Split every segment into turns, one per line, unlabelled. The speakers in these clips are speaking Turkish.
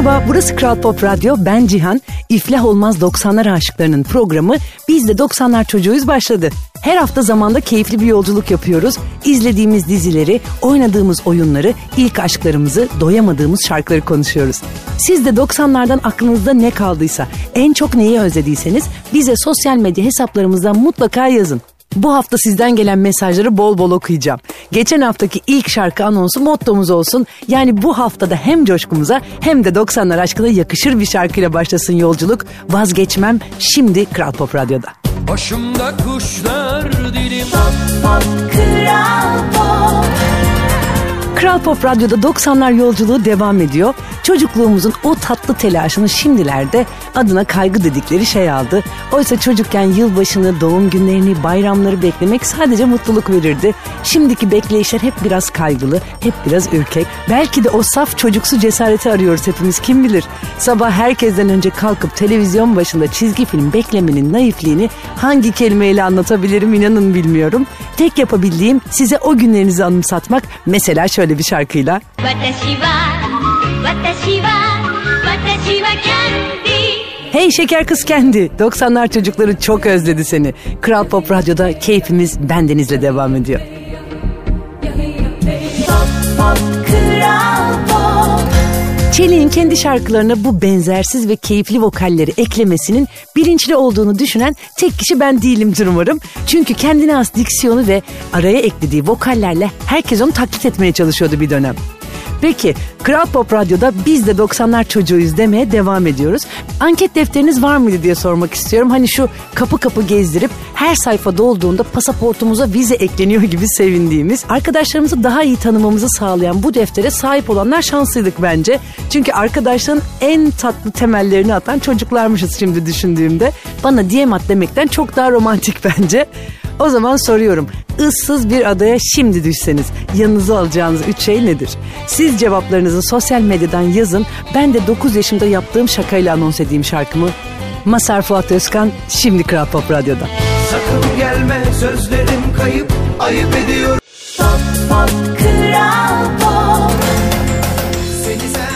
Merhaba, burası Kral Pop Radyo. Ben Cihan. İflah Olmaz 90'lar aşıklarının programı Biz de 90'lar çocuğuyuz başladı. Her hafta zamanda keyifli bir yolculuk yapıyoruz. İzlediğimiz dizileri, oynadığımız oyunları, ilk aşklarımızı, doyamadığımız şarkıları konuşuyoruz. Siz de 90'lardan aklınızda ne kaldıysa, en çok neyi özlediyseniz bize sosyal medya hesaplarımızdan mutlaka yazın. Bu hafta sizden gelen mesajları bol bol okuyacağım. Geçen haftaki ilk şarkı anonsu mottomuz olsun. Yani bu haftada hem coşkumuza hem de 90'lar aşkına yakışır bir şarkıyla başlasın yolculuk. Vazgeçmem şimdi Kral Pop Radyo'da.
Başımda kuşlar dilim
Pop, pop, Kral Pop. Kral Pop Radyo'da 90'lar yolculuğu devam ediyor. Çocukluğumuzun o tatlı telaşını şimdilerde adına kaygı dedikleri şey aldı. Oysa çocukken yılbaşını, doğum günlerini, bayramları beklemek sadece mutluluk verirdi. Şimdiki bekleyişler hep biraz kaygılı, hep biraz ürkek. Belki de o saf çocuksu cesareti arıyoruz hepimiz kim bilir. Sabah herkesten önce kalkıp televizyon başında çizgi film beklemenin naifliğini hangi kelimeyle anlatabilirim inanın bilmiyorum. Tek yapabildiğim size o günlerinizi anımsatmak mesela şöyle bir şarkıyla. Hey şeker kız kendi. 90'lar çocukları çok özledi seni. Kral Pop Radyo'da keyfimiz bendenizle devam ediyor. Pop, pop, kral pop. Çelik'in kendi şarkılarına bu benzersiz ve keyifli vokalleri eklemesinin bilinçli olduğunu düşünen tek kişi ben değilimdir umarım. Çünkü kendine has diksiyonu ve araya eklediği vokallerle herkes onu taklit etmeye çalışıyordu bir dönem. Peki Kral Pop Radyo'da biz de 90'lar çocuğuyuz demeye devam ediyoruz. Anket defteriniz var mıydı diye sormak istiyorum. Hani şu kapı kapı gezdirip her sayfa dolduğunda pasaportumuza vize ekleniyor gibi sevindiğimiz, arkadaşlarımızı daha iyi tanımamızı sağlayan bu deftere sahip olanlar şanslıydık bence. Çünkü arkadaşların en tatlı temellerini atan çocuklarmışız şimdi düşündüğümde. Bana at demekten çok daha romantik bence. O zaman soruyorum. Issız bir adaya şimdi düşseniz yanınıza alacağınız üç şey nedir? Siz cevaplarınızı sosyal medyadan yazın. Ben de 9 yaşımda yaptığım şakayla anons edeyim şarkımı. Masar Fuat Özkan şimdi Kral Pop Radyo'da.
Sakın gelme sözlerim kayıp ayıp ediyor. Pop, pop,
kral pop.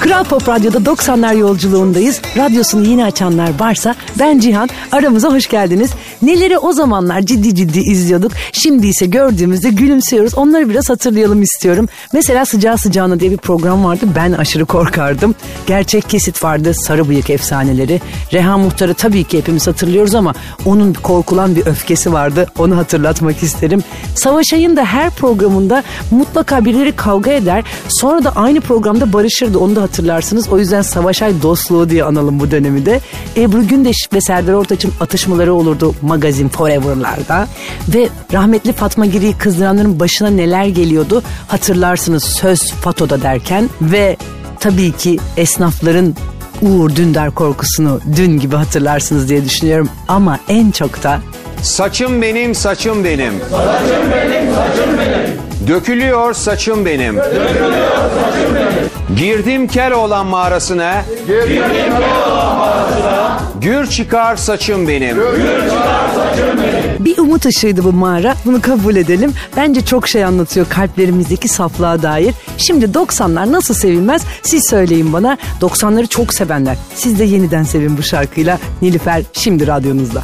Kral Pop Radyo'da 90'lar yolculuğundayız. Radyosunu yeni açanlar varsa ben Cihan. Aramıza hoş geldiniz. Neleri o zamanlar ciddi ciddi izliyorduk. Şimdi ise gördüğümüzde gülümsüyoruz. Onları biraz hatırlayalım istiyorum. Mesela Sıcağı Sıcağına diye bir program vardı. Ben aşırı korkardım. Gerçek kesit vardı. Sarı Bıyık Efsaneleri. Reha Muhtar'ı tabii ki hepimiz hatırlıyoruz ama onun korkulan bir öfkesi vardı. Onu hatırlatmak isterim. Savaş Ay'ın da her programında mutlaka birileri kavga eder. Sonra da aynı programda barışırdı. Onu da hatırlarsınız. O yüzden Savaş Ay dostluğu diye analım bu dönemi de. Ebru Gündeş ve Serdar Ortaç'ın atışmaları olurdu magazin Forever'larda. Ve rahmetli Fatma Giri'yi kızdıranların başına neler geliyordu hatırlarsınız söz Fato'da derken. Ve tabii ki esnafların Uğur Dündar korkusunu dün gibi hatırlarsınız diye düşünüyorum. Ama en çok da
Saçım benim, saçım benim. Saçım benim, saçım benim. Dökülüyor saçım benim. Dökülüyor saçım benim. Girdim Keloğlan mağarasına. Girdim Keloğlan mağarasına. Gür çıkar saçım benim. Gür çıkar
saçım benim. Bir umut ışığıydı bu mağara. Bunu kabul edelim. Bence çok şey anlatıyor kalplerimizdeki saflığa dair. Şimdi 90'lar nasıl sevilmez siz söyleyin bana. 90'ları çok sevenler. Siz de yeniden sevin bu şarkıyla. Nilüfer şimdi radyonuzda.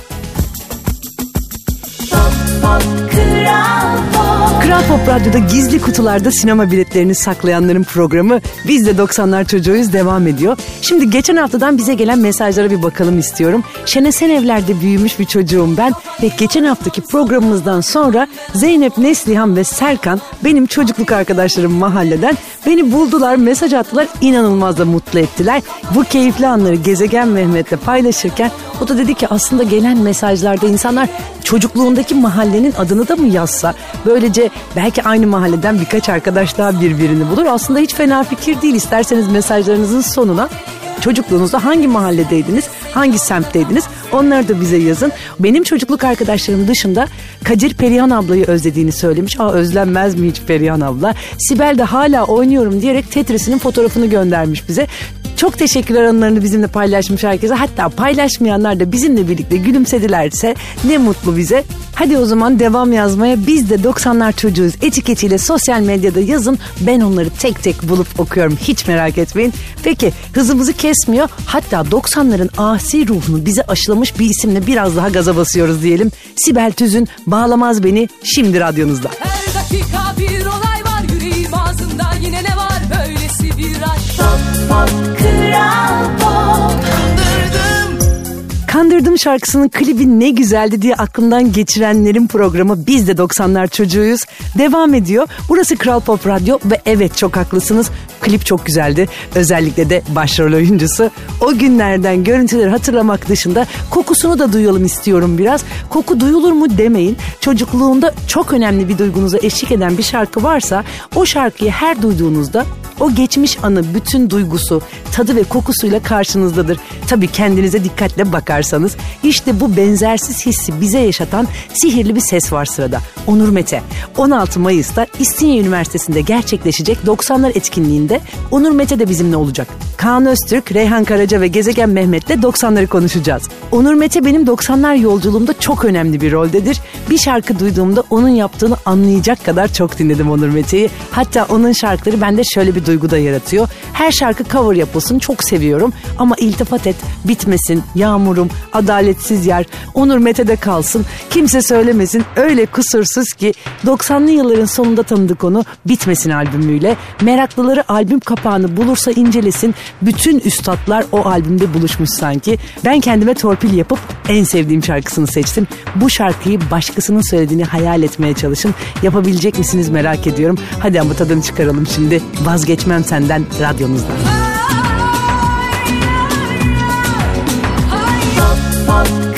Kral Pop Radyo'da gizli kutularda sinema biletlerini saklayanların programı Biz de 90'lar çocuğuyuz devam ediyor. Şimdi geçen haftadan bize gelen mesajlara bir bakalım istiyorum. Şenesen evlerde büyümüş bir çocuğum ben ve geçen haftaki programımızdan sonra Zeynep, Neslihan ve Serkan benim çocukluk arkadaşlarım mahalleden beni buldular, mesaj attılar, inanılmaz da mutlu ettiler. Bu keyifli anları Gezegen Mehmet'le paylaşırken o da dedi ki aslında gelen mesajlarda insanlar çocukluğundaki mahallenin adını da mı yazsa böylece belki aynı mahalleden birkaç arkadaş daha birbirini bulur. Aslında hiç fena fikir değil. İsterseniz mesajlarınızın sonuna çocukluğunuzda hangi mahalledeydiniz, hangi semtteydiniz onları da bize yazın. Benim çocukluk arkadaşlarım dışında Kadir Perihan ablayı özlediğini söylemiş. Aa özlenmez mi hiç Perihan abla? Sibel de hala oynuyorum diyerek Tetris'inin fotoğrafını göndermiş bize. Çok teşekkürler anılarını bizimle paylaşmış herkese. Hatta paylaşmayanlar da bizimle birlikte gülümsedilerse ne mutlu bize. Hadi o zaman devam yazmaya biz de 90'lar çocuğuz etiketiyle sosyal medyada yazın. Ben onları tek tek bulup okuyorum hiç merak etmeyin. Peki hızımızı kesmiyor. Hatta 90'ların asi ruhunu bize aşılamış bir isimle biraz daha gaza basıyoruz diyelim. Sibel Tüzün Bağlamaz Beni şimdi radyonuzda.
Her dakika
Kandırdım şarkısının klibi ne güzeldi diye aklından geçirenlerin programı Biz de 90'lar çocuğuyuz. Devam ediyor. Burası Kral Pop Radyo ve evet çok haklısınız. Klip çok güzeldi. Özellikle de başrol oyuncusu. O günlerden görüntüleri hatırlamak dışında kokusunu da duyalım istiyorum biraz. Koku duyulur mu demeyin. Çocukluğunda çok önemli bir duygunuza eşlik eden bir şarkı varsa o şarkıyı her duyduğunuzda o geçmiş anı bütün duygusu, tadı ve kokusuyla karşınızdadır. Tabii kendinize dikkatle bakarsanız işte bu benzersiz hissi bize yaşatan sihirli bir ses var sırada. Onur Mete. 16 Mayıs'ta İstinye Üniversitesi'nde gerçekleşecek 90'lar etkinliğinde Onur Mete de bizimle olacak. Kaan Öztürk, Reyhan Karaca ve Gezegen Mehmet'le 90'ları konuşacağız. Onur Mete benim 90'lar yolculuğumda çok önemli bir roldedir. Bir şarkı duyduğumda onun yaptığını anlayacak kadar çok dinledim Onur Mete'yi. Hatta onun şarkıları bende şöyle bir duygu da yaratıyor. Her şarkı cover yapılsın çok seviyorum ama iltifat et, bitmesin, yağmurum, adaletsiz yer, Onur Mete'de kalsın, kimse söylemesin. Öyle kusursuz ki 90'lı yılların sonunda tanıdık onu Bitmesin albümüyle. Meraklıları albüm kapağını bulursa incelesin. Bütün üstadlar o albümde buluşmuş sanki. Ben kendime torpil yapıp en sevdiğim şarkısını seçtim. Bu şarkıyı başkasının söylediğini hayal etmeye çalışın. Yapabilecek misiniz merak ediyorum. Hadi ama tadını çıkaralım şimdi. Vazgeçmem senden radyonuzda. Pop, pop.